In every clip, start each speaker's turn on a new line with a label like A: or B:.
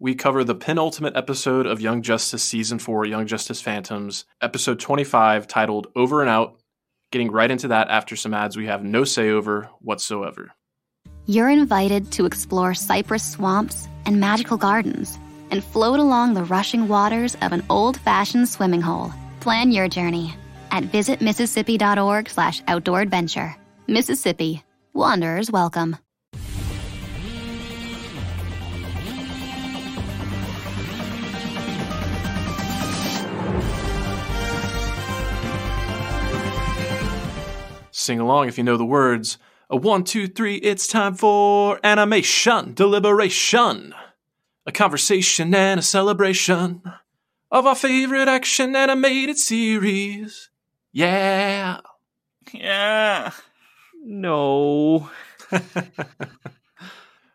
A: we cover the penultimate episode of Young Justice Season 4, Young Justice Phantoms, episode 25, titled Over and Out. Getting right into that after some ads we have no say over whatsoever.
B: You're invited to explore cypress swamps and magical gardens and float along the rushing waters of an old-fashioned swimming hole. Plan your journey at visitmississippi.org slash outdoor adventure. Mississippi. Wanderers welcome.
A: Sing along if you know the words. A one, two, three, it's time for animation deliberation. A conversation and a celebration of our favorite action animated series. Yeah.
C: Yeah.
D: No.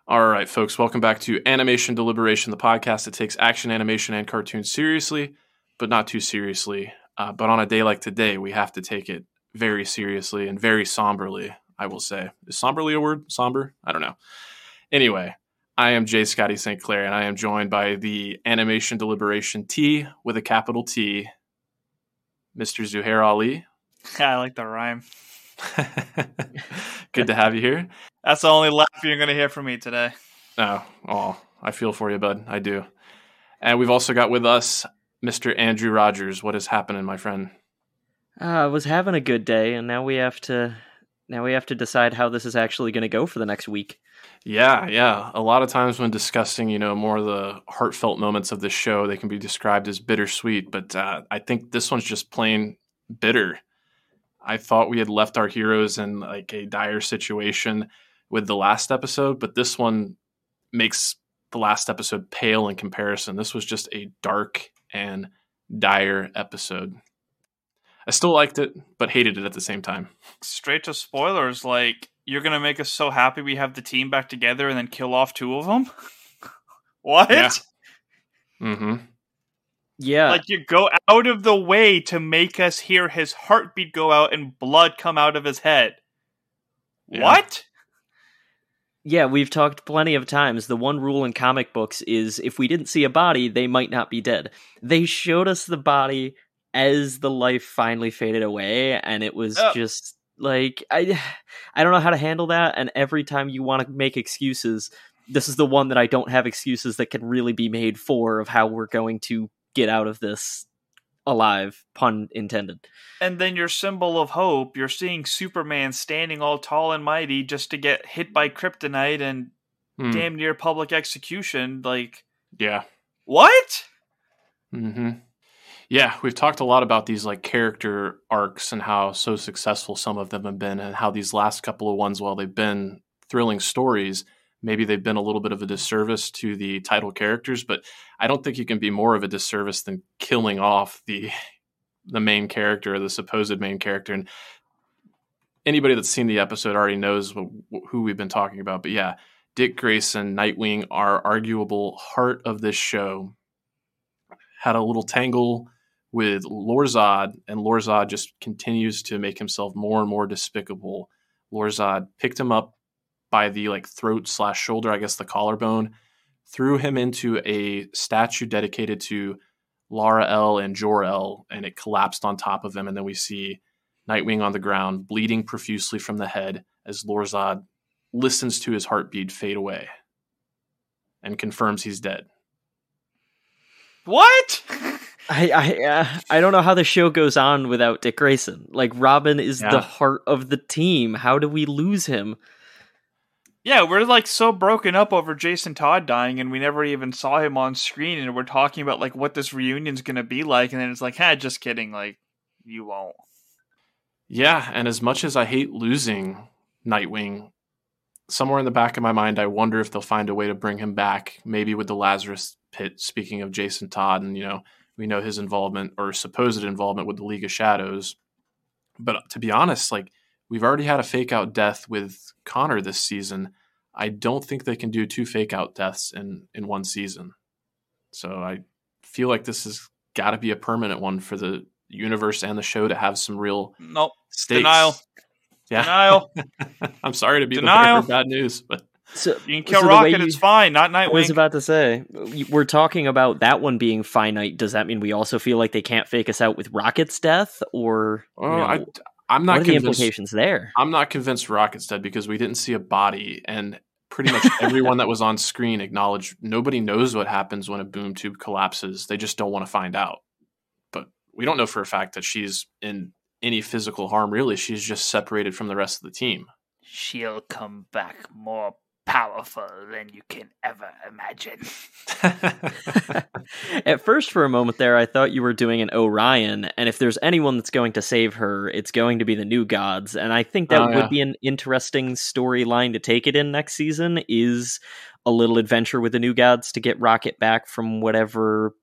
A: All right, folks, welcome back to Animation Deliberation, the podcast that takes action, animation, and cartoons seriously, but not too seriously. Uh, but on a day like today, we have to take it very seriously and very somberly, I will say. Is somberly a word? Somber? I don't know. Anyway, I am Jay Scotty St. Clair, and I am joined by the Animation Deliberation T with a capital T, Mr. Zuhair Ali.
C: Yeah, I like the rhyme.
A: Good to have you here.
C: That's the only laugh you're going to hear from me today.
A: Oh, oh, I feel for you, bud. I do. And we've also got with us Mr. Andrew Rogers. What is happening, my friend?
D: Uh, I was having a good day, and now we have to now we have to decide how this is actually going to go for the next week.
A: Yeah, yeah. A lot of times when discussing, you know, more of the heartfelt moments of the show, they can be described as bittersweet. But uh, I think this one's just plain bitter. I thought we had left our heroes in like a dire situation with the last episode, but this one makes the last episode pale in comparison. This was just a dark and dire episode. I still liked it, but hated it at the same time.
C: Straight to spoilers, like you're gonna make us so happy we have the team back together and then kill off two of them. what?
A: Yeah. Mm-hmm.
D: Yeah,
C: Like you go out of the way to make us hear his heartbeat go out and blood come out of his head.
A: Yeah.
C: What?
D: yeah, we've talked plenty of times. The one rule in comic books is if we didn't see a body, they might not be dead. They showed us the body as the life finally faded away, and it was
C: Oh.
D: just like I, I don't know how to handle that. And every time you want to make excuses, this is the one that I don't have excuses that can really be made for of how we're going to get out of this alive. Pun intended.
C: And then your symbol of hope, you're seeing Superman standing all tall and mighty just to get hit by kryptonite and
A: Hmm.
C: damn near public execution. Like,
A: Yeah.
C: what?
A: hmm Yeah, we've talked a lot about these like character arcs and how so successful some of them have been, and how these last couple of ones, while they've been thrilling stories, maybe they've been a little bit of a disservice to the title characters. But I don't think you can be more of a disservice than killing off the the main character or the supposed main character. And anybody that's seen the episode already knows who we've been talking about. But yeah, Dick Grayson, Nightwing, are arguable heart of this show had a little tangle with Lorzod, and Lorzod just continues to make himself more and more despicable. Lorzod picked him up by the like throat slash shoulder, I guess the collarbone, threw him into a statue dedicated to Lara L and Jor El, and it collapsed on top of him. And then we see Nightwing on the ground, bleeding profusely from the head as Lorzod listens to his heartbeat fade away and confirms he's dead.
C: What?
D: I I uh, I don't know how the show goes on without Dick Grayson. Like Robin is
A: Yeah.
D: the heart of the team. How do we lose him?
C: yeah, we're like so broken up over Jason Todd dying, and we never even saw him on screen, and we're talking about like what this reunion's gonna be like, and then it's like, hey, just kidding, like you won't.
A: Yeah, and as much as I hate losing Nightwing, somewhere in the back of my mind, I wonder if they'll find a way to bring him back, maybe with the Lazarus Pit. Speaking of Jason Todd, and you know, We know his involvement or supposed involvement with the League of Shadows. But to be honest, like we've already had a fake out death with Connor this season. I don't think they can do two fake out deaths in in one season. So I feel like this has got to be a permanent one for the universe and the show to have some real
C: nope
A: stakes.
C: denial.
A: Yeah.
C: Denial.
A: I'm sorry to be
C: Denial.
A: the bearer of bad news, but
D: So
C: You can kill
D: so the
C: Rocket,
D: you-
C: it's fine. Not Nightwing.
D: I was about to say we're talking about that one being finite. Does that mean we also feel like they can't fake us out with Rocket's death, or uh,
A: you
D: know,
A: I, I'm
D: what
A: not
D: are the
A: convinced.
D: implications there?
A: I'm not convinced Rocket's dead because we didn't see a body, and pretty much everyone that was on screen acknowledged nobody knows what happens when a boom tube collapses. They just don't want to find out. But we don't know for a fact that she's in any physical harm. Really, she's just separated from the rest of the team.
E: She'll come back more powerful than you can ever imagine.
D: At first, for a moment there, I thought you were doing an Orion, and if there's anyone that's going to save her, it's going to be the new gods. And I think that
A: Oh,
D: would
A: yeah.
D: be an interesting storyline to take it in next season. Is a little adventure with the new gods to get Rocket back from whatever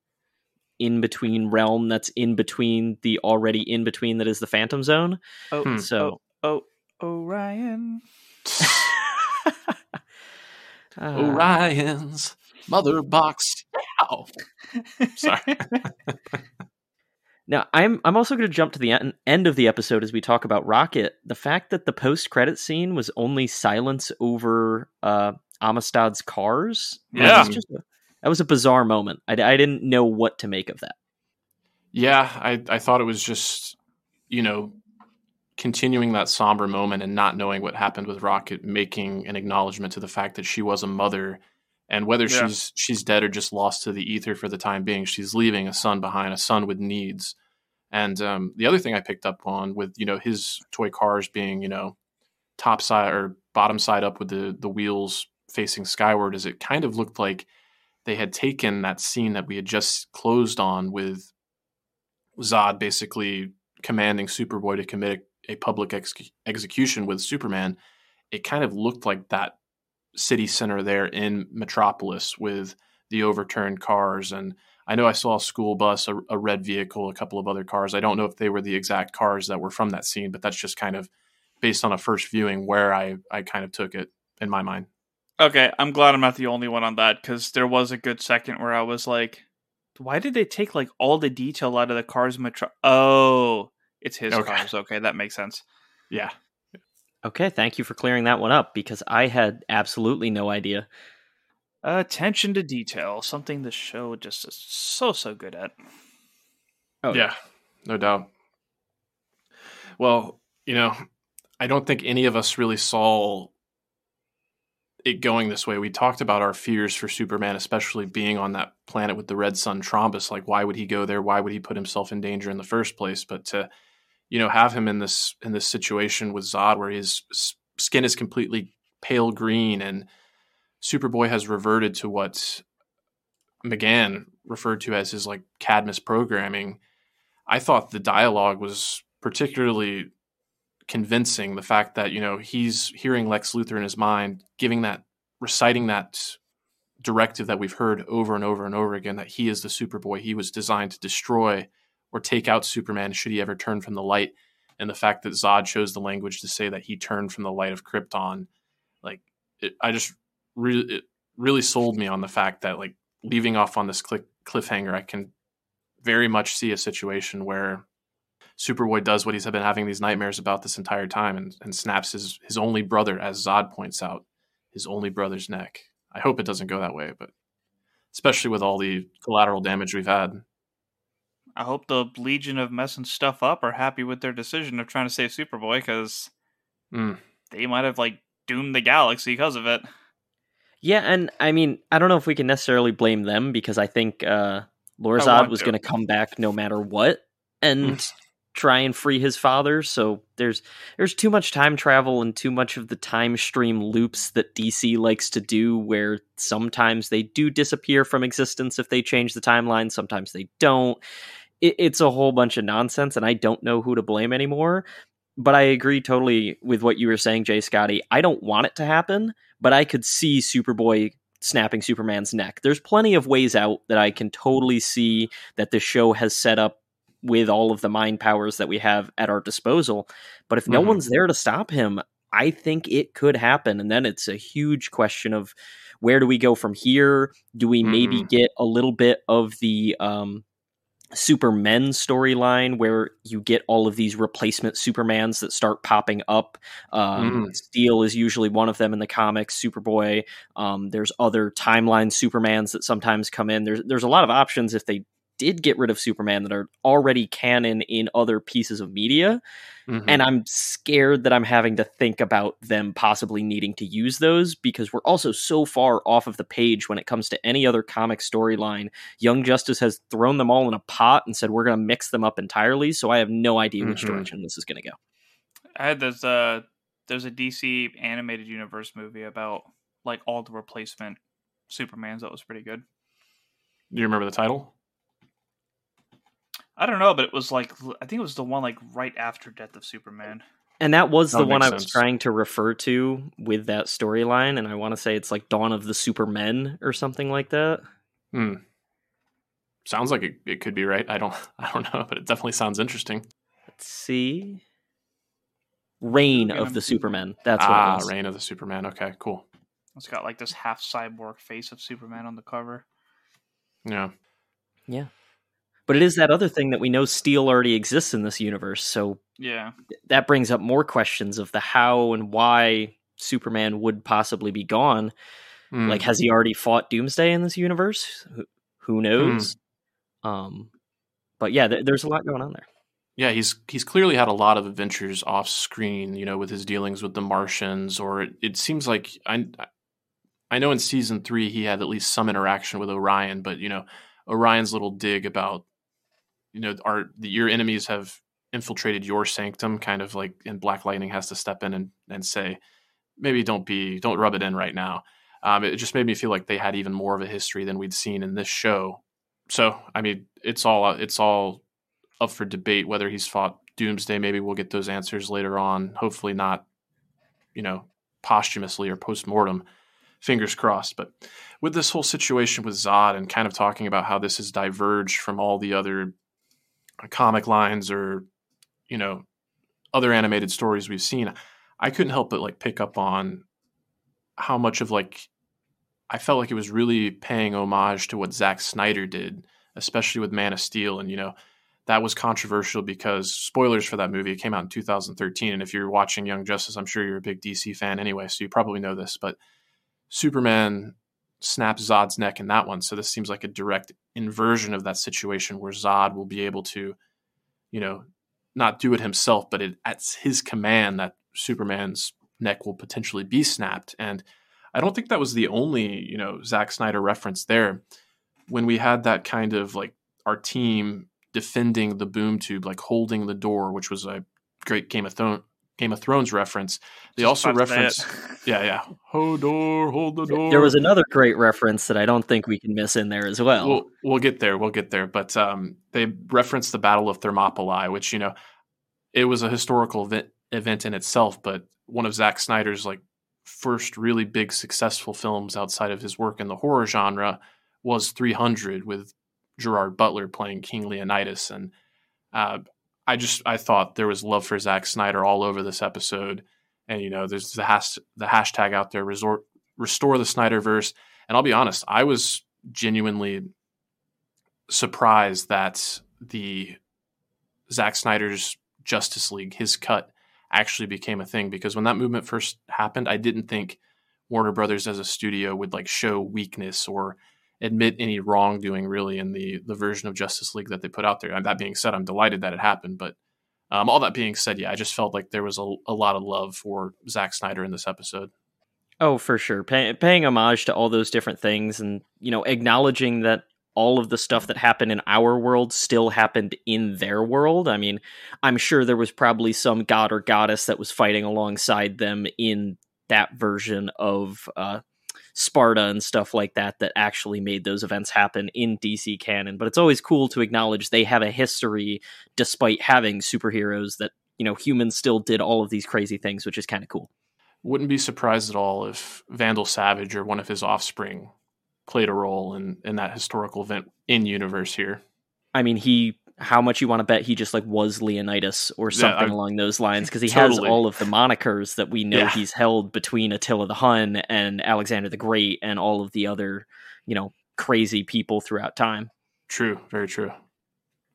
D: in between realm that's in between the already in between that is the Phantom Zone.
C: oh,
A: Hmm.
D: So.
C: oh, Orion.
D: uh,
A: Orion's mother box. Ow. Sorry.
D: Now, I'm I'm also going to jump to the en- end of the episode as we talk about Rocket. The fact that the post credit scene was only silence over uh, Amistad's cars. that
C: Yeah.
D: was just a- that was a bizarre moment. I, I didn't know what to make of that.
A: Yeah, I, I thought it was just, you know, continuing that somber moment and not knowing what happened with Rocket, making an acknowledgement to the fact that she was a mother, and whether
C: Yeah.
A: she's she's dead or just lost to the ether for the time being, she's leaving a son behind, a son with needs. And um, the other thing I picked up on with you know his toy cars being you know top side or bottom side up with the the wheels facing skyward is it kind of looked like they had taken that scene that we had just closed on with Zod basically commanding Superboy to commit a, public ex- execution with Superman, it kind of looked like that city center there in Metropolis with the overturned cars. And I know I saw a school bus, a, a red vehicle, a couple of other cars. I don't know if they were the exact cars that were from that scene, but that's just kind of based on a first viewing where I, I kind of took it in my mind.
C: Okay, I'm glad I'm not the only one on that because there was a good second where I was like, why did they take like all the detail out of the cars? Metro? Oh, it's his
A: Okay.
C: cars. Okay, that makes sense.
A: Yeah.
D: Okay, thank you for clearing that one up because I had absolutely no idea.
C: Attention to detail, something the show just is so so good at.
D: Oh,
A: yeah, no doubt. Well, you know, I don't think any of us really saw it going this way. We talked about our fears for Superman, especially being on that planet with the red sun Trombus. Like, why would he go there? Why would he put himself in danger in the first place? But to, you know, have him in this in this situation with Zod, where his skin is completely pale green, and Superboy has reverted to what M'gann referred to as his like Cadmus programming. I thought the dialogue was particularly convincing. The fact that you know he's hearing Lex Luthor in his mind, giving that, reciting that directive that we've heard over and over and over again that he is the Superboy. He was designed to destroy or take out Superman should he ever turn from the light. And the fact that Zod chose the language to say that he turned from the light of Krypton, like it, I just really really sold me on the fact that like leaving off on this cliff, cliffhanger, I can very much see a situation where Superboy does what he's been having these nightmares about this entire time and, and snaps his, his only brother, as Zod points out, his only brother's neck. I hope it doesn't go that way, but especially with all the collateral damage we've had.
C: I hope the Legion of messing stuff up are happy with their decision of trying to save Superboy because
A: Mm.
C: they might have like doomed the galaxy because of it.
D: Yeah, and I mean, I don't know if we can necessarily blame them because I think uh, Lorzod
C: want
D: was
C: to.
D: going to come back no matter what and try and free his father. So there's there's too much time travel and too much of the time stream loops that DC likes to do, where sometimes they do disappear from existence if they change the timeline, sometimes they don't. It, it's a whole bunch of nonsense, and I don't know who to blame anymore. But I agree totally with what you were saying, Jay Scotty. I don't want it to happen, but I could see Superboy snapping Superman's neck. There's plenty of ways out that I can totally see that the show has set up with all of the mind powers that we have at our disposal. But if no
A: Mhm.
D: one's there to stop him, I think it could happen. And then it's a huge question of where do we go from here? Do we maybe
A: Mhm.
D: get a little bit of the um, Supermen storyline where you get all of these replacement Supermans that start popping up? Um,
A: Mm.
D: Steel is usually one of them in the comics. Superboy. Um, there's other timeline Supermans that sometimes come in. There's there's a lot of options if they did get rid of Superman that are already canon in other pieces of media.
A: Mhm.
D: And I'm scared that I'm having to think about them possibly needing to use those because we're also so far off of the page when it comes to any other comic storyline. Young Justice has thrown them all in a pot and said we're going to mix them up entirely. So I have no idea which
A: Mhm.
D: direction this is going to go.
C: I had this uh there's a DC animated universe movie about like all the replacement Supermans that was pretty good.
A: Do you remember the title?
C: I don't know, but it was like I think it was the one like right after Death of Superman.
D: And that was
A: That
D: the
A: would
D: one
A: make
D: I was
A: sense.
D: trying to refer to with that storyline. And I want to say it's like Dawn of the Supermen or something like that.
A: Hmm. Sounds like it, it could be right. I don't I don't know, but it definitely sounds interesting.
D: Let's see. Reign of the Supermen. That's what
A: ah,
D: it was.
A: Reign of the Supermen. Okay, cool.
C: It's got like this half cyborg face of Superman on the cover.
A: Yeah. Yeah.
D: But it is that other thing that we know Steel already exists in this universe. So
C: Yeah.
D: that brings up more questions of the how and why Superman would possibly be gone.
A: Hmm.
D: Like, has he already fought Doomsday in this universe? Who, who knows? Um, but yeah, th- there's a lot going on there.
A: yeah, he's he's clearly had a lot of adventures off screen, you know, with his dealings with the Martians, or it, it seems like I I know in season three he had at least some interaction with Orion, but you know, Orion's little dig about you know, your enemies have infiltrated your sanctum, kind of like and Black Lightning has to step in and, and say, maybe don't be don't rub it in right now. Um, it just made me feel like they had even more of a history than we'd seen in this show. So, I mean, it's all it's all up for debate whether he's fought Doomsday. Maybe we'll get those answers later on. Hopefully, not, you know, posthumously or post mortem. Fingers crossed. But with this whole situation with Zod and kind of talking about how this has diverged from all the other comic lines or, you know, other animated stories we've seen, I couldn't help but like pick up on how much of like I felt like it was really paying homage to what Zack Snyder did, especially with Man of Steel. And, you know, that was controversial because spoilers for that movie, it came out in 2013. And if you're watching Young Justice, I'm sure you're a big DC fan anyway, so you probably know this. But Superman snaps Zod's neck in that one. So this seems like a direct inversion of that situation where Zod will be able to, you know, not do it himself, but it, at his command that Superman's neck will potentially be snapped. And I don't think that was the only, you know, Zack Snyder reference there. When we had that kind of like our team defending the boom tube, like holding the door, which was a great Game of Thrones Game of Thrones reference. They
C: Just
A: also
C: about to say
A: reference, yeah, yeah, hold door, hold the door.
D: There was another great reference that I don't think we can miss in there as well.
A: We'll we'll get there. We'll get there. But um, they referenced the Battle of Thermopylae, which you know, it was a historical event, event in itself, but one of Zack Snyder's like first really big successful films outside of his work in the horror genre was 300 with Gerard Butler playing King Leonidas, and uh, I just I thought there was love for Zack Snyder all over this episode, and you know, there's the hash the hashtag out there, resort restore the Snyderverse, and I'll be honest, I was genuinely surprised that the Zack Snyder's Justice League, his cut, actually became a thing. Because when that movement first happened, I didn't think Warner Brothers as a studio would like show weakness or admit any wrongdoing really in the the version of Justice League that they put out there. And that being said, I'm delighted that it happened. But um, all that being said, yeah, I just felt like there was a, a lot of love for Zack Snyder in this episode.
D: Oh, for sure. Pay- paying homage to all those different things and, you know, acknowledging that all of the stuff that happened in our world still happened in their world. I mean, I'm sure there was probably some god or goddess that was fighting alongside them in that version of uh, Sparta and stuff like that that actually made those events happen in DC canon. But it's always cool to acknowledge they have a history despite having superheroes that, you know, humans still did all of these crazy things, which is kind of cool.
A: wouldn't be surprised at all if Vandal Savage or one of his offspring played a role in in that historical event in universe here.
D: I mean, he how much you want to bet he just like was Leonidas or
A: Yeah,
D: something
A: I-
D: along those lines because he has all of the monikers that we know
A: Yeah.
D: he's held between Attila the Hun and Alexander the Great and all of the other, you know, crazy people throughout time.
A: True, very true.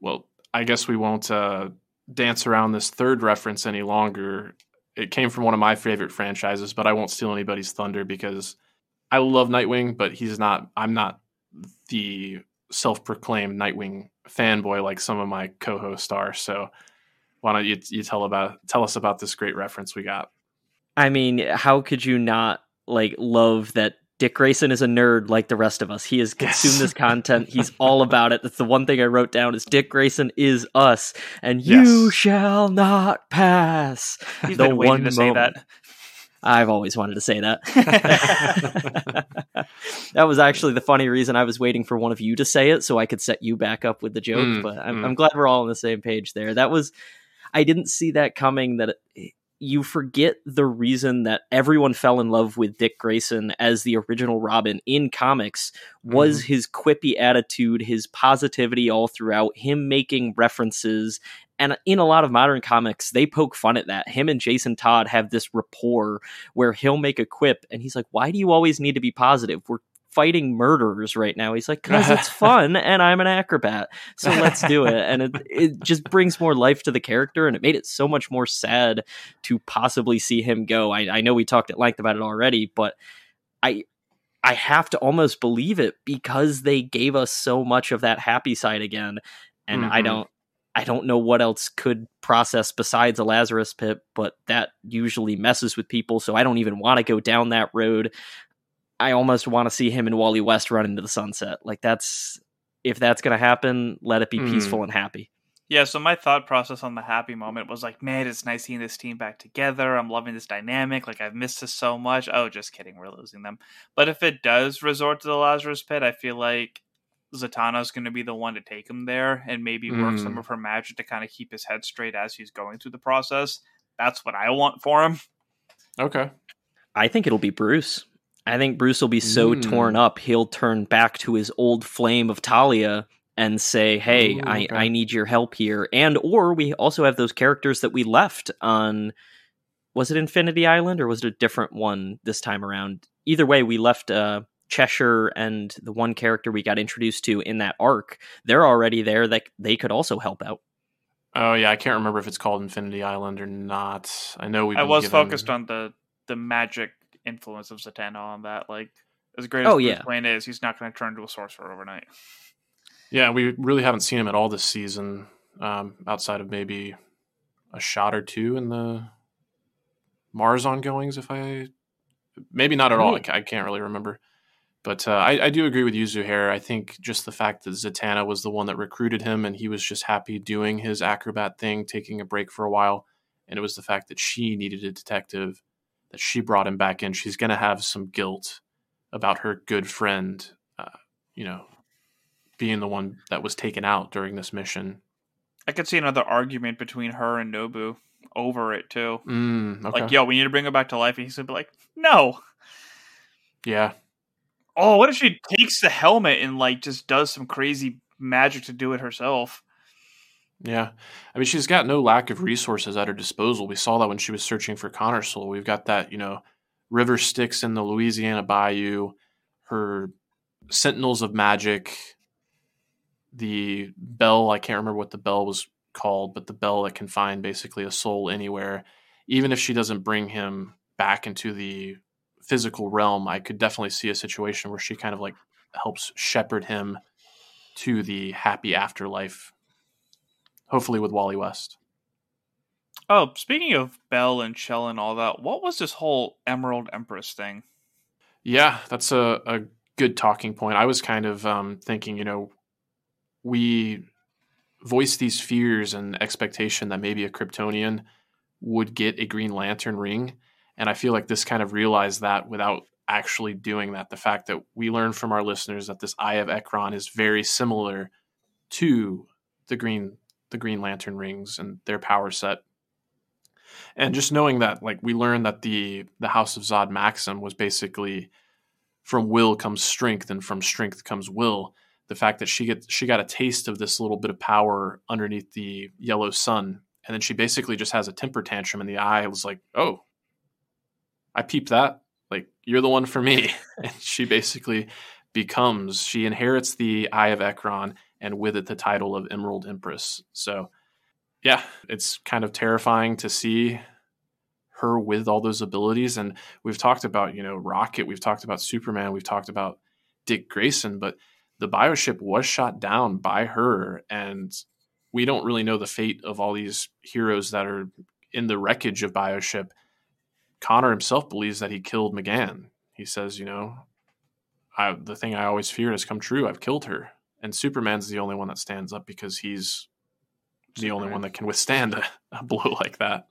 A: Well, I guess we won't uh, dance around this third reference any longer. It came from one of my favorite franchises, but I won't steal anybody's thunder because I love Nightwing, but he's not. I'm not the self-proclaimed Nightwing fanboy like some of my co-hosts are. So, why don't you you tell about tell us about this great reference we got?
D: I mean, how could you not like love that Dick Grayson is a nerd like the rest of us? He has consumed
A: Yes.
D: this content. He's all about it. That's the one thing I wrote down is Dick Grayson is us, and you shall not pass.
C: He's
D: The
C: been waiting
D: one
C: to say
D: moment.
C: that.
D: I've always wanted to say that. that was actually the funny reason I was waiting for one of you to say it so I could set you back up with the joke.
A: Mm,
D: but I'm,
A: mm.
D: I'm glad we're all on the same page there. That was, I didn't see that coming. That it- you forget the reason that everyone fell in love with Dick Grayson as the original Robin in comics was mm-hmm. his quippy attitude, his positivity all throughout, him making references. And in a lot of modern comics, they poke fun at that. Him and Jason Todd have this rapport where he'll make a quip and he's like, Why do you always need to be positive? We're fighting murderers right now. He's like, Because it's fun and I'm an acrobat. So let's do it. And it, it just brings more life to the character. And it made it so much more sad to possibly see him go. I, I know we talked at length about it already, but I. I have to almost believe it because they gave us so much of that happy side again, and I
A: Mhm.
D: don't, I don't know what else could process besides a Lazarus pit, but that usually messes with people, so I don't even want to go down that road. I almost want to see him and Wally West run into the sunset. Like that's if that's gonna happen, let it be
A: Mm.
D: peaceful and happy.
C: Yeah, so my thought process on the happy moment was like, man, it's nice seeing this team back together. I'm loving this dynamic. Like, I've missed this so much. Oh, just kidding. We're losing them. But if it does resort to the Lazarus Pit, I feel like Zatanna's going to be the one to take him there and maybe work some
A: Mm.
C: of her magic to kind of keep his head straight as he's going through the process. That's what I want for him.
A: Okay.
D: I think it'll be Bruce. I think Bruce will be so
A: Mm.
D: torn up he'll turn back to his old flame of Talia and say, "Hey,
A: Ooh,
D: I,
A: okay.
D: I need your help here." And or we also have those characters that we left on. Was it Infinity Island or was it a different one this time around? Either way, we left uh, Cheshire and the one character we got introduced to in that arc. They're already there. That they could also help out.
A: Oh yeah, I can't remember if it's called Infinity Island or not. I know we.
C: I was focused on the the magic influence of Zatanna on that. Like, as great as
D: Oh,
C: Bruce
D: yeah.
C: Wayne is, he's not going to turn into a sorcerer overnight.
A: Yeah, we really haven't seen him at all this season, um, outside of maybe a shot or two in the Mars ongoings. If I maybe not at all, I, I can't really remember. But uh, I, I do agree with you, Zuhair. I think just the fact that Zatanna was the one that recruited him, and he was just happy doing his acrobat thing, taking a break for a while, and it was the fact that she needed a detective, that she brought him back in. She's going to have some guilt about her good friend, uh, you know, being the one that was taken out during this mission.
C: I could see another argument between her and Nabu over it too.
A: Mm, okay.
C: Like, yo, we need to bring her back to life. And he's gonna be like, no.
A: yeah.
C: Oh, what if she takes the helmet and like just does some crazy magic to do it herself?
A: Yeah. I mean, she's got no lack of resources at her disposal. We saw that when she was searching for Connor Soul. We've got that, you know, river Styx in the Louisiana Bayou, her Sentinels of Magic, the bell. I can't remember what the bell was called, but the bell that can find basically a soul anywhere. Even if she doesn't bring him back into the physical realm, I could definitely see a situation where she kind of like helps shepherd him to the happy afterlife hopefully with Wally West.
C: Oh, speaking of Belle and Shell and all that, what was this whole Emerald Empress thing?
A: Yeah, that's a, a good talking point. I was kind of um, thinking, you know, we voiced these fears and expectation that maybe a Kryptonian would get a Green Lantern ring. And I feel like this kind of realized that without actually doing that. The fact that we learned from our listeners that this Eye of Ekron is very similar to the Green the Green Lantern rings and their power set. And just knowing that, like we learned that the the House of Zod Maxim was basically from will comes strength, and from strength comes will. The fact that she get she got a taste of this little bit of power underneath the yellow sun, and then she basically just has a temper tantrum in the eye. It was like, oh, I peeped that. Like you're the one for me. and she basically becomes she inherits the Eye of Ekron and with it the title of Emerald Empress. So yeah, it's kind of terrifying to see her with all those abilities. And we've talked about, you know, Rocket, we've talked about Superman, we've talked about Dick Grayson, but the bioship was shot down by her. And we don't really know the fate of all these heroes that are in the wreckage of Bioship. Connor himself believes that he killed M'gann. He says, you know, I, the thing I always feared has come true. I've killed her. And Superman's the only one that stands up because he's the only one that can withstand a, a blow like that.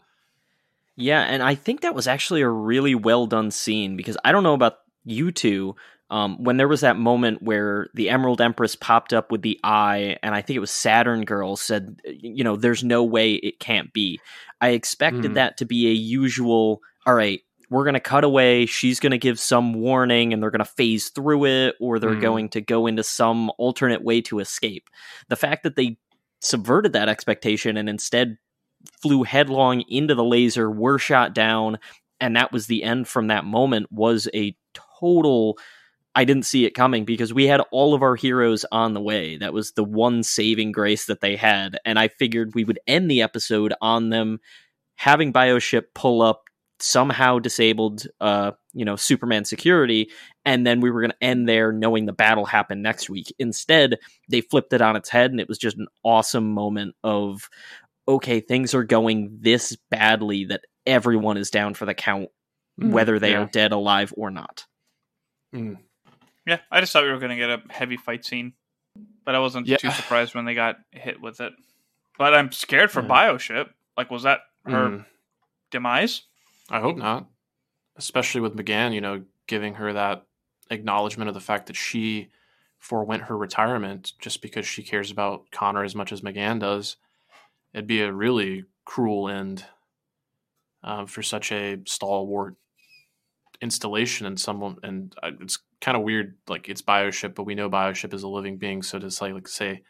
D: Yeah, and I think that was actually a really well done scene because I don't know about you two. Um, when there was that moment where the Emerald Empress popped up with the eye, and I think it was Saturn Girl said, you know, there's no way it can't be. I expected
A: Mm.
D: that to be a usual, all right, we're going to cut away. She's going to give some warning and they're going to phase through it, or they're
A: Mm.
D: going to go into some alternate way to escape. The fact that they subverted that expectation and instead flew headlong into the laser, were shot down, and that was the end from that moment was a total I didn't see it coming because we had all of our heroes on the way. That was the one saving grace that they had. And I figured we would end the episode on them having Bioship pull up somehow disabled uh you know Superman security and then we were going to end there knowing the battle happened next week. Instead, they flipped it on its head and it was just an awesome moment of okay, things are going this badly that everyone is down for the count whether they
A: yeah.
D: are dead, alive or not.
A: Mm.
C: Yeah, I just thought we were going to get a heavy fight scene, but I wasn't
A: Yeah.
C: too surprised when they got hit with it. But I'm scared for
A: Yeah.
C: Bioship. Like, was that her
A: Mm.
C: demise?
A: I hope not. Especially with M'gann, you know, giving her that acknowledgement of the fact that she forewent her retirement just because she cares about Connor as much as M'gann does. It'd be a really cruel end um, for such a stalwart installation and someone and uh, it's kind of weird like it's bioship but we know bioship is a living being so to say like say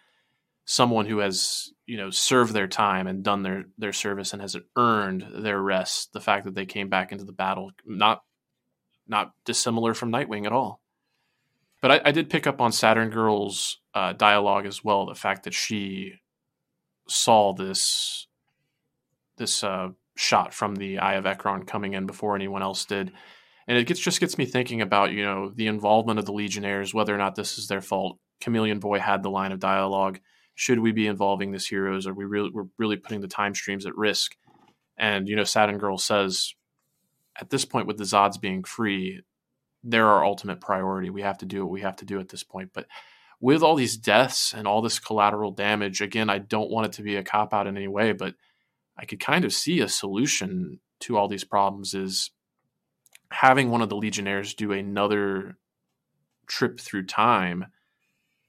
A: someone who has you know served their time and done their their service and has earned their rest the fact that they came back into the battle not not dissimilar from nightwing at all. But i, I did pick up on saturn girl's uh, dialogue as well the fact that she saw this this uh, shot from the eye of ekron coming in before anyone else did. And it gets just gets me thinking about you know the involvement of the legionnaires whether or not this is their fault. Chameleon boy had the line of dialogue should we be involving these heroes? Are we really we're really putting the time streams at risk? And you know saturn girl says at this point with the zods being free they're our ultimate priority. We have to do what we have to do at this point. But with all these deaths and all this collateral damage again i don't want it to be a cop out in any way but i could kind of see a solution to all these problems is having one of the legionnaires do another trip through time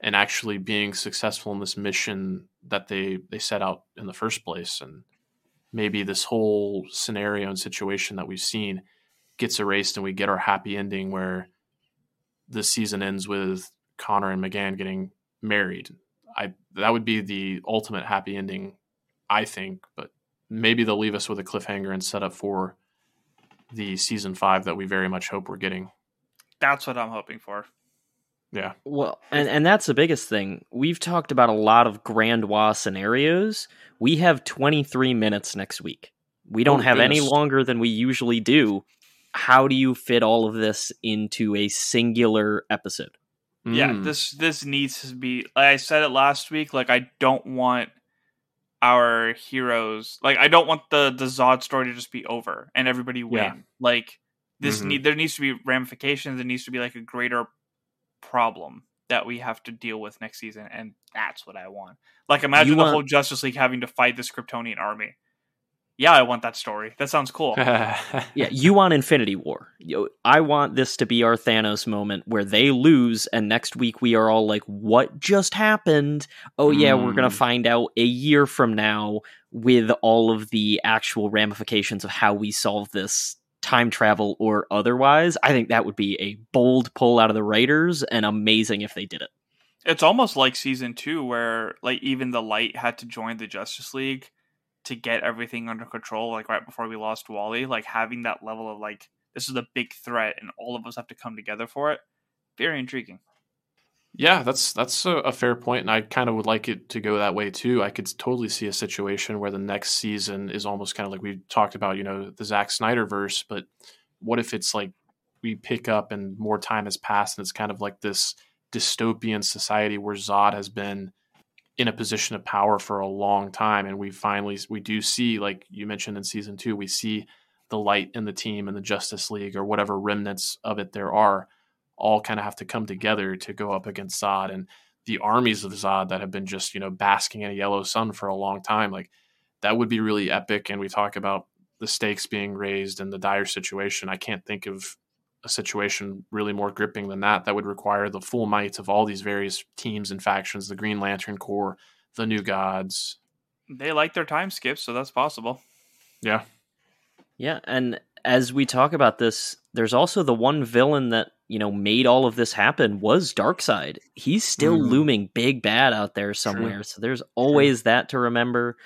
A: and actually being successful in this mission that they they set out in the first place and maybe this whole scenario and situation that we've seen gets erased and we get our happy ending where the season ends with Connor and M'gann getting married. I that would be the ultimate happy ending, I think, but maybe they'll leave us with a cliffhanger and set up for the season 5 that we very much hope we're getting.
C: That's what I'm hoping for.
A: Yeah.
D: Well, and and that's the biggest thing. We've talked about a lot of grandois scenarios. We have 23 minutes next week. We don't
A: Oh,
D: have any longer than we usually do. How do you fit all of this into a singular episode?
C: Yeah,
A: Mm.
C: this this needs to be. Like I said it last week. Like I don't want our heroes. Like I don't want the the Zod story to just be over and everybody win.
D: Yeah.
C: Like this
A: Mhm.
C: need there needs to be ramifications. There needs to be like a greater problem that we have to deal with next season, and that's what I want. Like imagine the whole Justice League having to fight this Kryptonian army. Yeah, I want that story. That sounds cool.
D: Yeah, you want Infinity War. I want this to be our Thanos moment where they lose, and next week we are all like, "What just happened?" Oh yeah, we're gonna
A: Mm.
D: find out a year from now with all of the actual ramifications of how we solve this time travel or otherwise, I think that would be a bold pull out of the writers and amazing if they did it.
C: It's almost like season two, where like even the light had to join the Justice League to get everything under control. Like right before we lost Wally, like having that level of like this is a big threat, and all of us have to come together for it. Very intriguing.
A: Yeah, that's that's a, a fair point, and I kind of would like it to go that way too. I could totally see a situation where the next season is almost kind of like we talked about, you know, the Zack Snyder verse. But what if it's like we pick up and more time has passed, and it's kind of like this dystopian society where Zod has been in a position of power for a long time, and we finally we do see, like you mentioned in season two, we see the light in the team and the Justice League or whatever remnants of it there are all kind of have to come together to go up against Zod and the armies of Zod that have been just, you know, basking in a yellow sun for a long time. Like that would be really epic. And we talk about the stakes being raised and the dire situation. I can't think of a situation really more gripping than that. That would require the full might of all these various teams and factions, the Green Lantern Corps, the New Gods.
C: They like their time skips, so that's possible.
A: Yeah.
D: Yeah, and as we talk about this, there's also the one villain that you know made all of this happen was Darkseid. He's still mm. looming big bad out there somewhere. True. So there's always True. that to remember.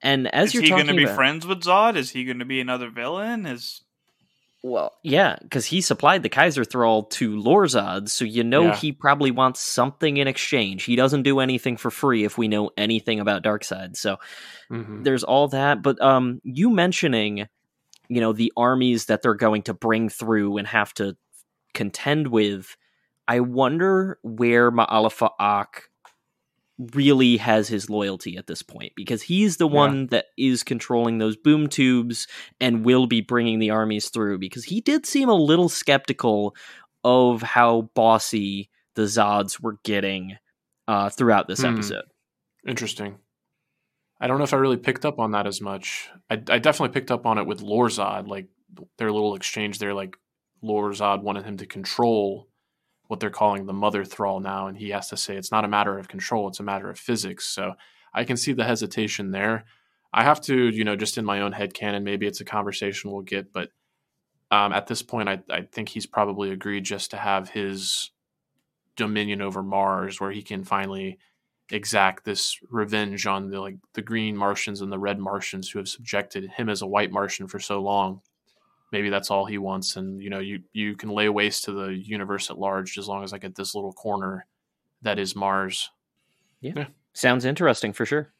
D: And as
C: is
D: you're
C: he
D: going
C: to be
D: about,
C: friends with Zod? Is he going to be another villain? Is
D: well, yeah, because he supplied the Kaiser Thrall to Lorzod, so you know yeah. he probably wants something in exchange. He doesn't do anything for free if we know anything about Darkseid. So mm-hmm. there's all that. But um, you mentioning you know the armies that they're going to bring through and have to contend with i wonder where ma'alefa'ak really has his loyalty at this point because he's the yeah. one that is controlling those boom tubes and will be bringing the armies through because he did seem a little skeptical of how bossy the zods were getting uh, throughout this hmm. episode
A: interesting I don't know if I really picked up on that as much. I, I definitely picked up on it with Lorzod, like their little exchange there. Like Lorzod wanted him to control what they're calling the mother thrall now, and he has to say it's not a matter of control; it's a matter of physics. So I can see the hesitation there. I have to, you know, just in my own head canon, maybe it's a conversation we'll get, but um, at this point, I, I think he's probably agreed just to have his dominion over Mars, where he can finally exact this revenge on the like the green Martians and the red Martians who have subjected him as a white Martian for so long. Maybe that's all he wants, and you know, you you can lay waste to the universe at large as long as I get this little corner that is Mars.
D: Yeah, yeah. sounds interesting for sure.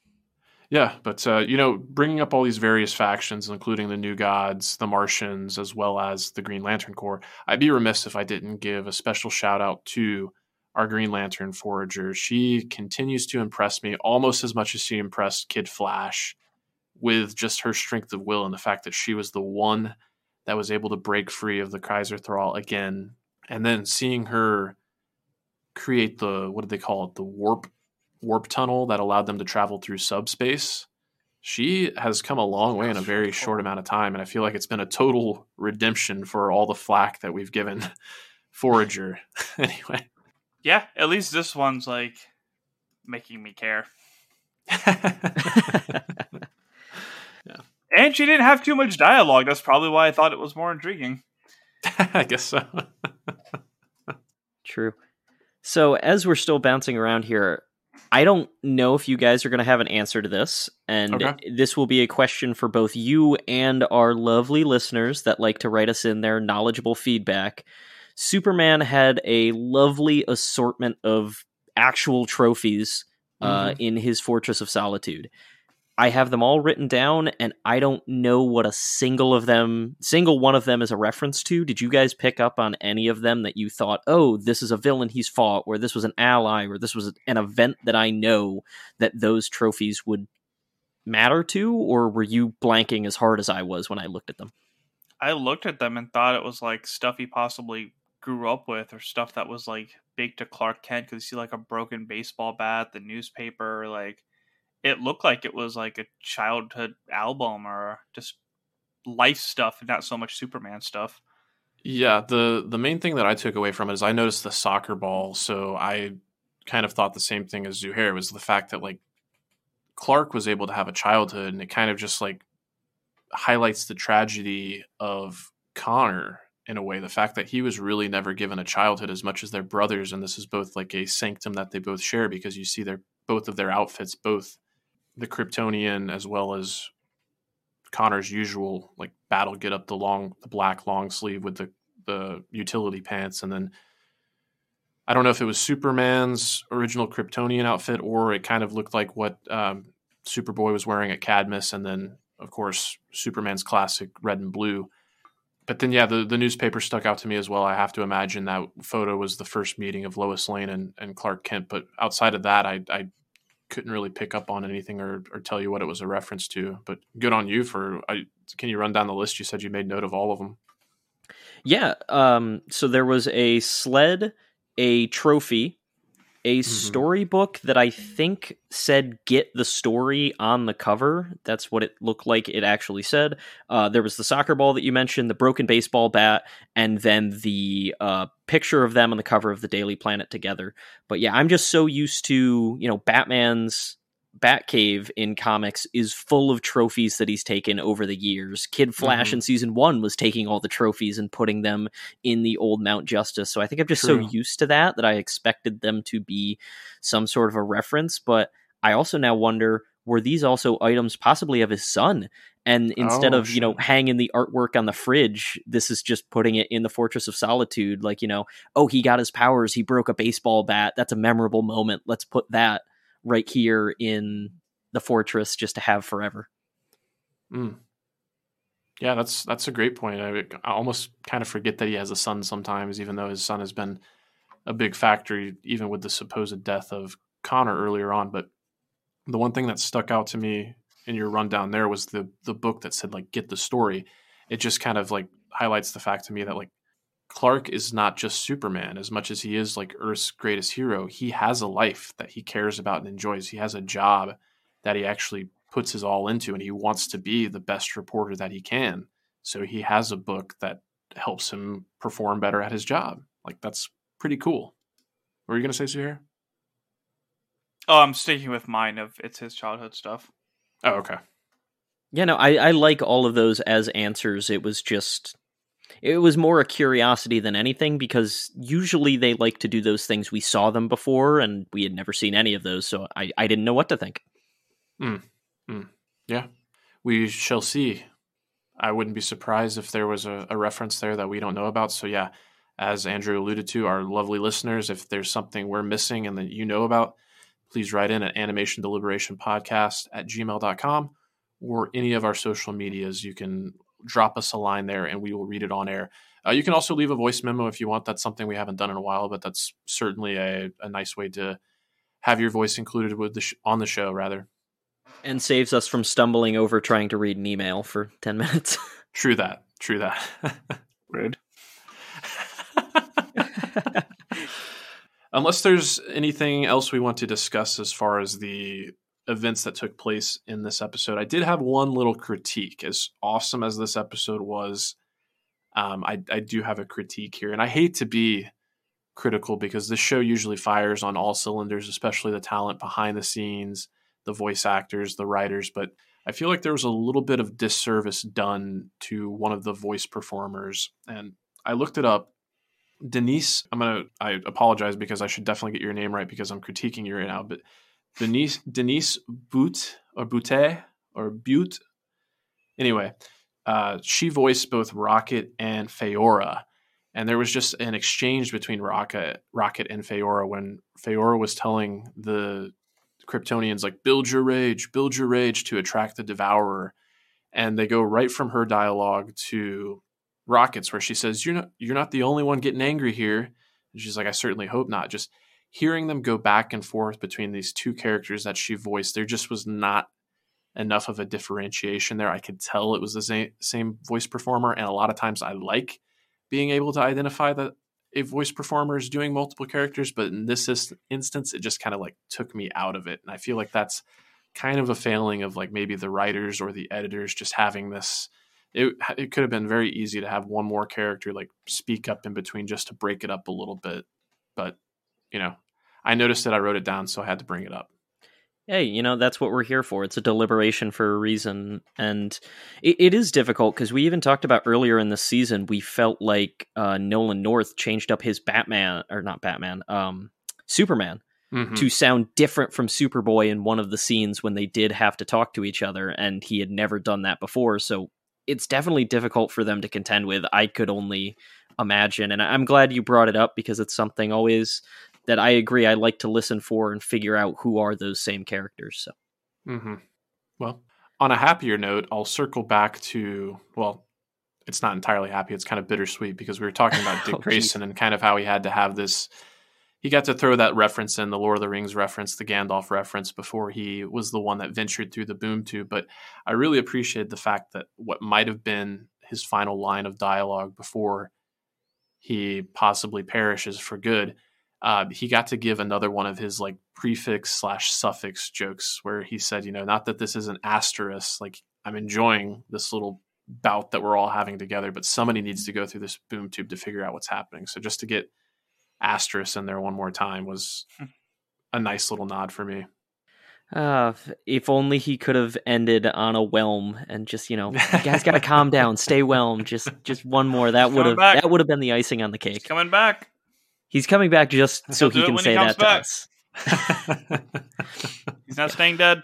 A: Yeah, but uh, you know, bringing up all these various factions, including the New Gods, the Martians, as well as the Green Lantern Corps, I'd be remiss if I didn't give a special shout out to our Green Lantern forager. She continues to impress me almost as much as she impressed Kid Flash with just her strength of will and the fact that she was the one that was able to break free of the Kaiser Thrall again. And then seeing her create the what did they call it? The warp warp tunnel that allowed them to travel through subspace. She has come a long way in a very short amount of time, and I feel like it's been a total redemption for all the flack that we've given Forager. anyway,
C: yeah, at least this one's like making me care.
A: yeah.
C: And she didn't have too much dialogue. That's probably why I thought it was more intriguing.
A: I guess so.
D: True. So, as we're still bouncing around here, I don't know if you guys are going to have an answer to this. And okay. this will be a question for both you and our lovely listeners that like to write us in their knowledgeable feedback. Superman had a lovely assortment of actual trophies uh, mm-hmm. in his Fortress of Solitude. I have them all written down, and I don't know what a single of them, single one of them, is a reference to. Did you guys pick up on any of them that you thought, oh, this is a villain he's fought, or this was an ally, or this was an event that I know that those trophies would matter to, or were you blanking as hard as I was when I looked at them?
C: I looked at them and thought it was like stuff he possibly grew up with or stuff that was like big to Clark Kent because you see like a broken baseball bat, the newspaper, like it looked like it was like a childhood album or just life stuff and not so much Superman stuff.
A: Yeah, the the main thing that I took away from it is I noticed the soccer ball, so I kind of thought the same thing as Zuhair was the fact that like Clark was able to have a childhood, and it kind of just like highlights the tragedy of Connor in a way. The fact that he was really never given a childhood as much as their brothers, and this is both like a sanctum that they both share because you see their both of their outfits, both the Kryptonian as well as Connor's usual like battle get up the long the black long sleeve with the the utility pants and then I don't know if it was Superman's original Kryptonian outfit or it kind of looked like what um, Superboy was wearing at Cadmus and then of course Superman's classic red and blue. But then yeah, the, the newspaper stuck out to me as well. I have to imagine that photo was the first meeting of Lois Lane and, and Clark Kent. But outside of that, I, I couldn't really pick up on anything or, or tell you what it was a reference to. But good on you for. I, can you run down the list? You said you made note of all of them.
D: Yeah. Um, so there was a sled, a trophy, a mm-hmm. storybook that I think said "Get the Story" on the cover. That's what it looked like. It actually said. Uh, there was the soccer ball that you mentioned, the broken baseball bat, and then the uh, picture of them on the cover of the Daily Planet together. But yeah, I'm just so used to you know Batman's Batcave in comics is full of trophies that he's taken over the years. Kid Flash mm-hmm. in season one was taking all the trophies and putting them in the old Mount Justice. So I think I'm just True. so used to that that I expected them to be some sort of a reference. But I also now wonder were these also items possibly of his son? And instead oh, of, you know, hanging the artwork on the fridge, this is just putting it in the Fortress of Solitude. Like, you know, oh, he got his powers. He broke a baseball bat. That's a memorable moment. Let's put that right here in the fortress just to have forever.
A: Mm. Yeah, that's that's a great point. I, I, almost kind of forget that he has a son sometimes, even though his son has been a big factor, even with the supposed death of Connor earlier on. But the one thing that stuck out to me in your rundown there was the the book that said like get the story. It just kind of like highlights the fact to me that like Clark is not just Superman as much as he is like Earth's greatest hero. He has a life that he cares about and enjoys. He has a job that he actually puts his all into and he wants to be the best reporter that he can. So he has a book that helps him perform better at his job. Like that's pretty cool. What are you going to say, Zuhair?
C: Oh, I'm sticking with mine of it's his childhood stuff.
A: Oh, okay.
D: Yeah, no, I, I like all of those as answers. It was just it was more a curiosity than anything because usually they like to do those things. We saw them before and we had never seen any of those, so I, I didn't know what to think.
A: Mm. Mm. Yeah, we shall see. I wouldn't be surprised if there was a, a reference there that we don't know about. So, yeah, as Andrew alluded to, our lovely listeners, if there's something we're missing and that you know about, please write in at animation deliberation podcast at gmail.com or any of our social medias. You can drop us a line there and we will read it on air. Uh, you can also leave a voice memo if you want. That's something we haven't done in a while, but that's certainly a, a nice way to have your voice included with the sh- on the show, rather.
D: And saves us from stumbling over trying to read an email for 10 minutes.
A: true that. True that. Rude. Unless there's anything else we want to discuss as far as the events that took place in this episode. I did have one little critique. As awesome as this episode was, um, I, I do have a critique here, and I hate to be critical because this show usually fires on all cylinders, especially the talent behind the scenes, the voice actors, the writers. But I feel like there was a little bit of disservice done to one of the voice performers, and I looked it up. Denise, I'm gonna. I apologize because I should definitely get your name right because I'm critiquing you right now. But Denise Denise Boot or Butte or Butte. Anyway, uh, she voiced both Rocket and Faora, and there was just an exchange between Rocket, Rocket and Faora when Faora was telling the Kryptonians like "Build your rage, build your rage" to attract the Devourer, and they go right from her dialogue to Rocket's, where she says, "You're not you're not the only one getting angry here." And she's like, "I certainly hope not." Just hearing them go back and forth between these two characters that she voiced, there just was not enough of a differentiation there. I could tell it was the same, same voice performer, and a lot of times I like being able to identify that a voice performer is doing multiple characters, but in this instance, it just kind of like took me out of it, and I feel like that's kind of a failing of like maybe the writers or the editors just having this. It, it could have been very easy to have one more character like speak up in between just to break it up a little bit, but you know, I noticed that I wrote it down, so I had to bring it up.
D: hey, you know, that's what we're here for. It's a deliberation for a reason. And it, it is difficult because we even talked about earlier in the season, we felt like uh, Nolan North changed up his Batman, or not Batman, um, Superman. Mm-hmm. To sound different from Superboy in one of the scenes when they did have to talk to each other, and he had never done that before. So it's definitely difficult for them to contend with. I could only imagine. And I'm glad you brought it up because it's something always that I agree I like to listen for and figure out who are those same characters. So,
A: mm-hmm. well, on a happier note, I'll circle back to well, it's not entirely happy. It's kind of bittersweet because we were talking about Dick oh, Grayson and kind of how he had to have this. He got to throw that reference in the Lord of the Rings reference, the Gandalf reference, before he was the one that ventured through the boom tube. But I really appreciated the fact that what might have been his final line of dialogue before he possibly perishes for good uh, he got to give another one of his like prefix slash suffix jokes where he said, you know, not that this is an asterisk, like I'm enjoying this little bout that we're all having together, but somebody needs to go through this boom tube to figure out what's happening. So just to get asterisk in there one more time was a nice little nod for me.
D: Uh, if only he could have ended on a whelm and just you know, you guys got to calm down, stay whelm. Just just one more. That would have that would have been the icing on the cake. He's
C: coming back.
D: He's coming back just so he can say he that back. to
C: us. He's not staying dead.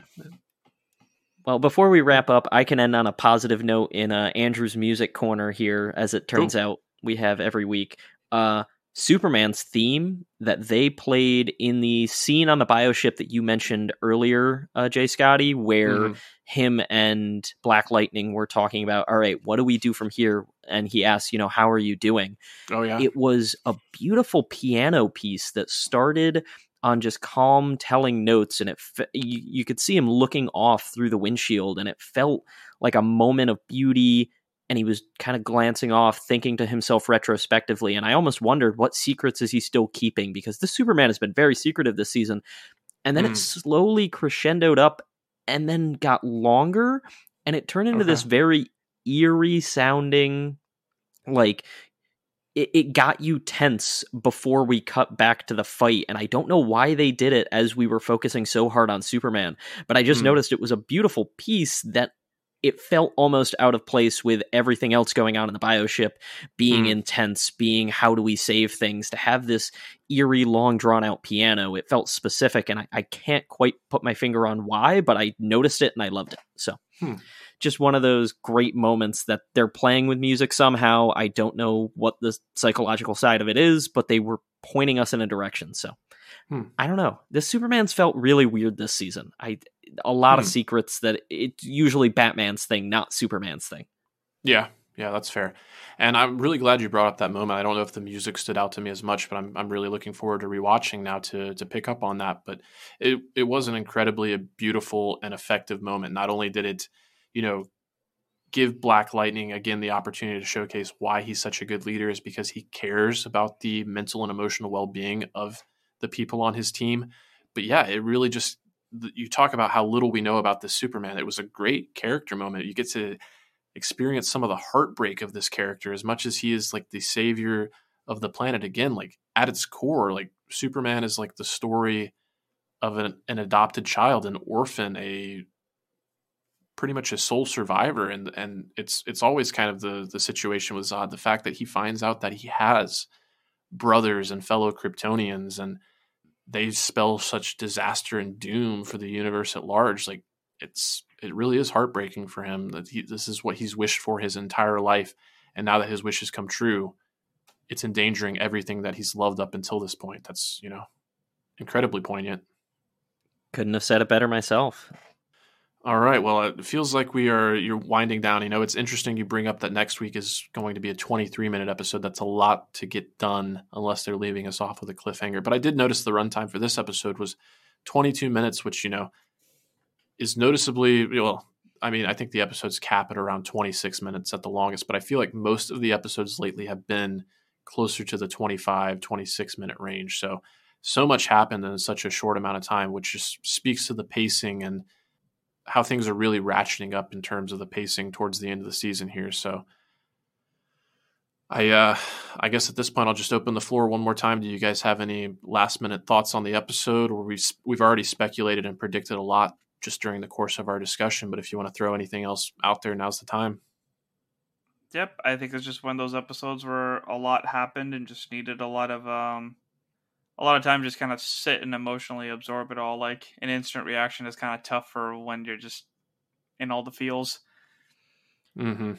D: Well, before we wrap up, I can end on a positive note in uh, Andrew's music corner here. As it turns out, we have every week. Uh, Superman's theme that they played in the scene on the bioship that you mentioned earlier, uh, J Scotty, where mm-hmm. him and Black Lightning were talking about, all right, what do we do from here? And he asks, you know, how are you doing?
A: Oh, yeah.
D: It was a beautiful piano piece that started on just calm telling notes and it fe- you, you could see him looking off through the windshield and it felt like a moment of beauty and he was kind of glancing off, thinking to himself retrospectively. And I almost wondered what secrets is he still keeping because the Superman has been very secretive this season. And then mm. it slowly crescendoed up and then got longer and it turned into okay. this very eerie sounding like it, it, got you tense before we cut back to the fight and i don't know why they did it as we were focusing so hard on superman but i just mm. noticed it was a beautiful piece that it felt almost out of place with everything else going on in the bioship being mm. intense being how do we save things to have this eerie long drawn out piano it felt specific and I, I, can't quite put my finger on why but i noticed it and i loved it so hmm. Just one of those great moments that they're playing with music somehow i don't know what the psychological side of it is but they were pointing us in a direction so Hmm. I don't know. The Superman's felt really weird this season. I a lot hmm. of secrets that it's usually Batman's thing, not Superman's thing.
A: Yeah, yeah, that's fair. And I'm really glad you brought up that moment. I don't know if the music stood out to me as much, but I'm I'm really looking forward to rewatching now to to pick up on that. But it it was an incredibly beautiful and effective moment. Not only did it, you know, give Black Lightning again the opportunity to showcase why he's such a good leader is because he cares about the mental and emotional well being of the people on his team. But yeah, it really just you talk about how little we know about this Superman. It was a great character moment. You get to experience some of the heartbreak of this character as much as he is like the savior of the planet again like at its core like Superman is like the story of an, an adopted child an orphan a pretty much a sole survivor and and it's it's always kind of the the situation with Zod the fact that he finds out that he has brothers and fellow Kryptonians and they spell such disaster and doom for the universe at large. Like it's it really is heartbreaking for him that he, this is what he's wished for his entire life, and now that his wishes come true, it's endangering everything that he's loved up until this point. That's you know incredibly poignant.
D: Couldn't have said it better myself.
A: All right. Well, it feels like we are you're winding down. You know, it's interesting you bring up that next week is going to be a 23 minute episode. That's a lot to get done unless they're leaving us off with a cliffhanger. But I did notice the runtime for this episode was 22 minutes, which you know is noticeably well. I mean, I think the episodes cap at around 26 minutes at the longest, but I feel like most of the episodes lately have been closer to the 25, 26 minute range. So, so much happened in such a short amount of time, which just speaks to the pacing and how things are really ratcheting up in terms of the pacing towards the end of the season here. So I uh, I guess at this point I'll just open the floor one more time. Do you guys have any last minute thoughts on the episode? Or we we've already speculated and predicted a lot just during the course of our discussion. But if you want to throw anything else out there, now's the time.
C: Yep, I think it's just one of those episodes where a lot happened and just needed a lot of um a lot of times just kind of sit and emotionally absorb it all. Like an instant reaction is kind of tough for when you're just in all the feels.
A: Mm-hmm.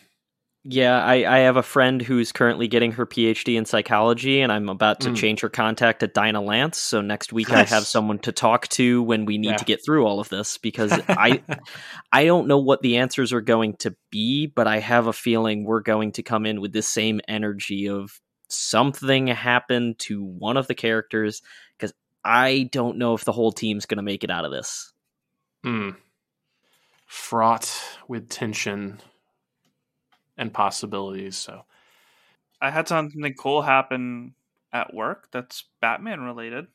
D: Yeah, I, I have a friend who's currently getting her PhD in psychology, and I'm about to
A: Mm.
D: change her contact to Dinah Lance. So next week I have someone to talk to when we need
A: Yeah.
D: to get through all of this because I I don't know what the answers are going to be, but I have a feeling we're going to come in with this same energy of something happened to one of the characters because I don't know if the whole team's going to make it out of this.
A: Mm. Fraught with tension and possibilities. So
C: I had something cool happen at work that's Batman related.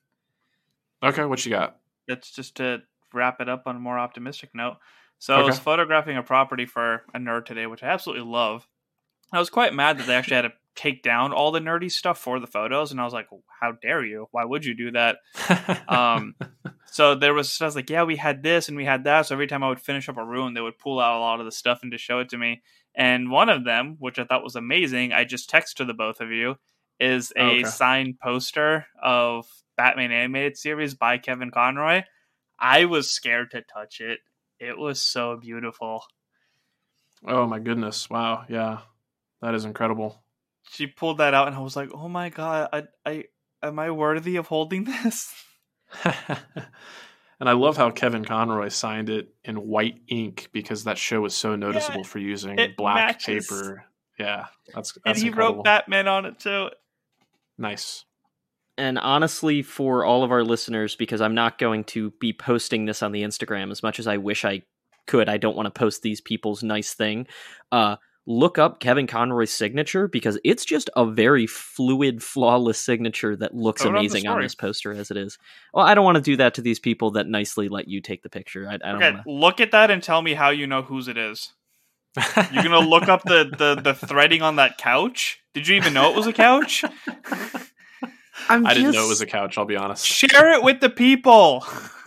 A: okay, what you got?
C: That's just to wrap it up on a more optimistic note. So I was photographing a property for a nerd today, which I absolutely love. I was quite mad that they actually had to take down all the nerdy stuff for the photos, and I was like, "How dare you? Why would you do that?" Um, so there was, I was like, "Yeah, we had this and we had that." So every time I would finish up a room, they would pull out a lot of the stuff and just show it to me. And one of them, which I thought was amazing, I just text to the both of you, is a
A: okay. signed
C: poster of Batman animated series by Kevin Conroy. I was scared to touch it. It was so beautiful.
A: oh my goodness! Wow, yeah, that is incredible.
C: She pulled that out, and I was like, "Oh my god, I, I am I worthy of holding this?"
A: and I love how Kevin Conroy signed it in white ink because that show was so noticeable for using black
C: matches.
A: paper. Yeah, that's
C: and he
A: incredible.
C: wrote Batman on it too.
A: nice.
D: And honestly, for all of our listeners, because I'm not going to be posting this on the Instagram as much as I wish I could, I don't want to post these people's nice thing. Uh, look up Kevin Conroy's signature because it's just a very fluid, flawless signature that looks
C: Throw it on
D: amazing on this poster as it is. Well, I don't want to do that to these people that nicely let you take the picture. I, I don't
C: Okay,
D: want to.
C: look at that and tell me how you know whose it is. You're gonna look up the, the the threading on that couch. Did you even know it was a couch?
D: I'm
A: I didn't know it was a couch. I'll be honest.
C: Share it with the people.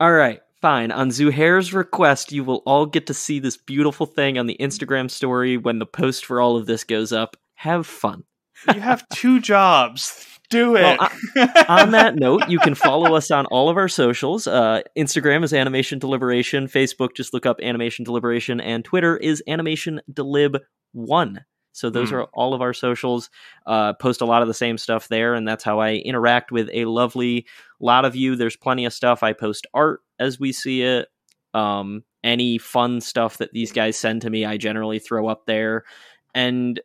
D: All right, fine. On Zuhair's request, you will all get to see this beautiful thing on the Instagram story when the post for all of this goes up. Have fun.
C: you have two jobs. Do it.
D: Well, on that note, you can follow us on all of our socials. Uh, Instagram is Animation Deliberation. Facebook, just look up Animation Deliberation. And Twitter is Animation Delib One. So those
A: Hmm.
D: are all of our socials. Uh, post a lot of the same stuff there, and that's how I interact with a lovely lot of you. There's plenty of stuff. I post art as we see it. Um, any fun stuff that these guys send to me, I generally throw up there. And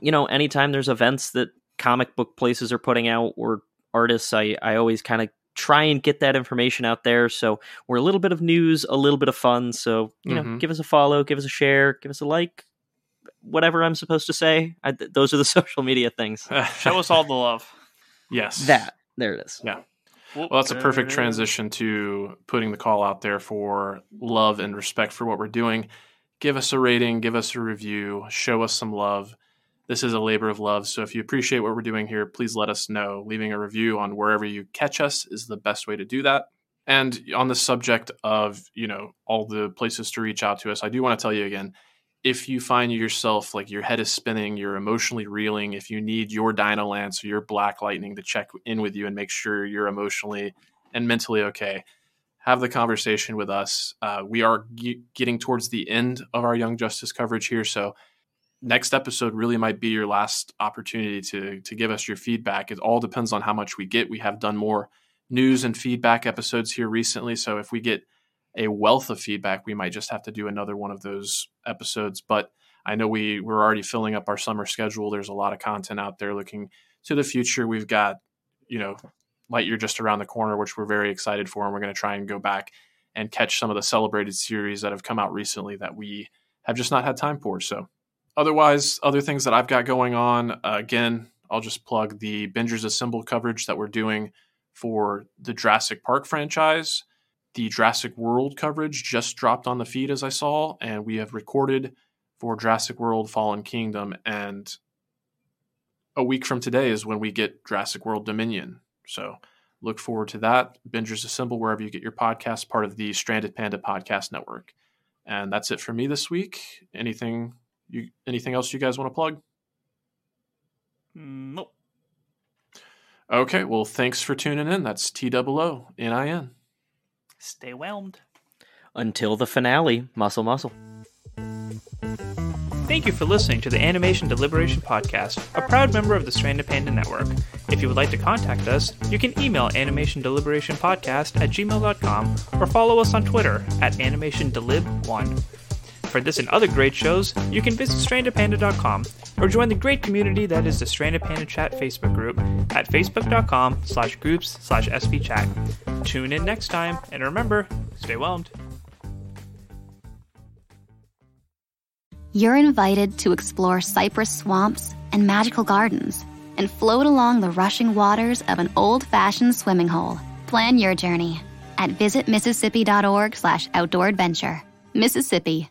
D: you know, anytime there's events that comic book places are putting out or artists, I, I always kind of try and get that information out there. So we're a little bit of news, a little bit of fun. So, you know,
A: Mhm.
D: give us a follow, give us a share, give us a like, whatever I'm supposed to say. I, th- those are the social media things.
C: Show us all the love.
A: yes.
D: That, there it is.
A: Yeah. Well, that's a perfect transition to putting the call out there for love and respect for what we're doing. Give us a rating, give us a review, show us some love. This is a labor of love. So if you appreciate what we're doing here, please let us know. Leaving a review on wherever you catch us is the best way to do that. And on the subject of, you know, all the places to reach out to us, I do want to tell you again, if you find yourself like your head is spinning, you're emotionally reeling, if you need your Dinah Lance or your Black Lightning to check in with you and make sure you're emotionally and mentally okay, have the conversation with us. Uh, we are ge- getting towards the end of our Young Justice coverage here, so next episode really might be your last opportunity to to give us your feedback. It all depends on how much we get. We have done more news and feedback episodes here recently, so if we get a wealth of feedback, we might just have to do another one of those episodes. But I know we we're already filling up our summer schedule. There's a lot of content out there looking to the future. We've got, you know, Lightyear just around the corner, which we're very excited for, and we're going to try and go back and catch some of the celebrated series that have come out recently that we have just not had time for. So, otherwise, other things that I've got going on, uh, again, I'll just plug the Bingers Assemble coverage that we're doing for the Jurassic Park franchise. The Jurassic World coverage just dropped on the feed, as I saw, and we have recorded for Jurassic World Fallen Kingdom. And a week from today is when we get Jurassic World Dominion. So look forward to that. Bingers Assemble, wherever you get your podcast, part of the Stranded Panda Podcast Network. And that's it for me this week. Anything you anything else you guys want to plug?
C: Nope.
A: Okay, well, thanks for tuning in. That's T double O N I N.
C: Stay whelmed.
D: Until the finale, muscle muscle.
C: Thank you for listening to the Animation Deliberation Podcast, a proud member of the Stranded Panda Network. If you would like to contact us, you can email animationdeliberationpodcast at gmail.com or follow us on Twitter at animationdelib1. For this and other great shows, you can visit strandedpanda.com or join the great community that is the Stranded Panda Chat Facebook group at facebook.com slash groups slash svchat. Tune in next time, and remember, stay whelmed.
B: You're invited to explore cypress swamps and magical gardens and float along the rushing waters of an old-fashioned swimming hole. Plan your journey at visitmississippi.org slash outdoor adventure. Mississippi.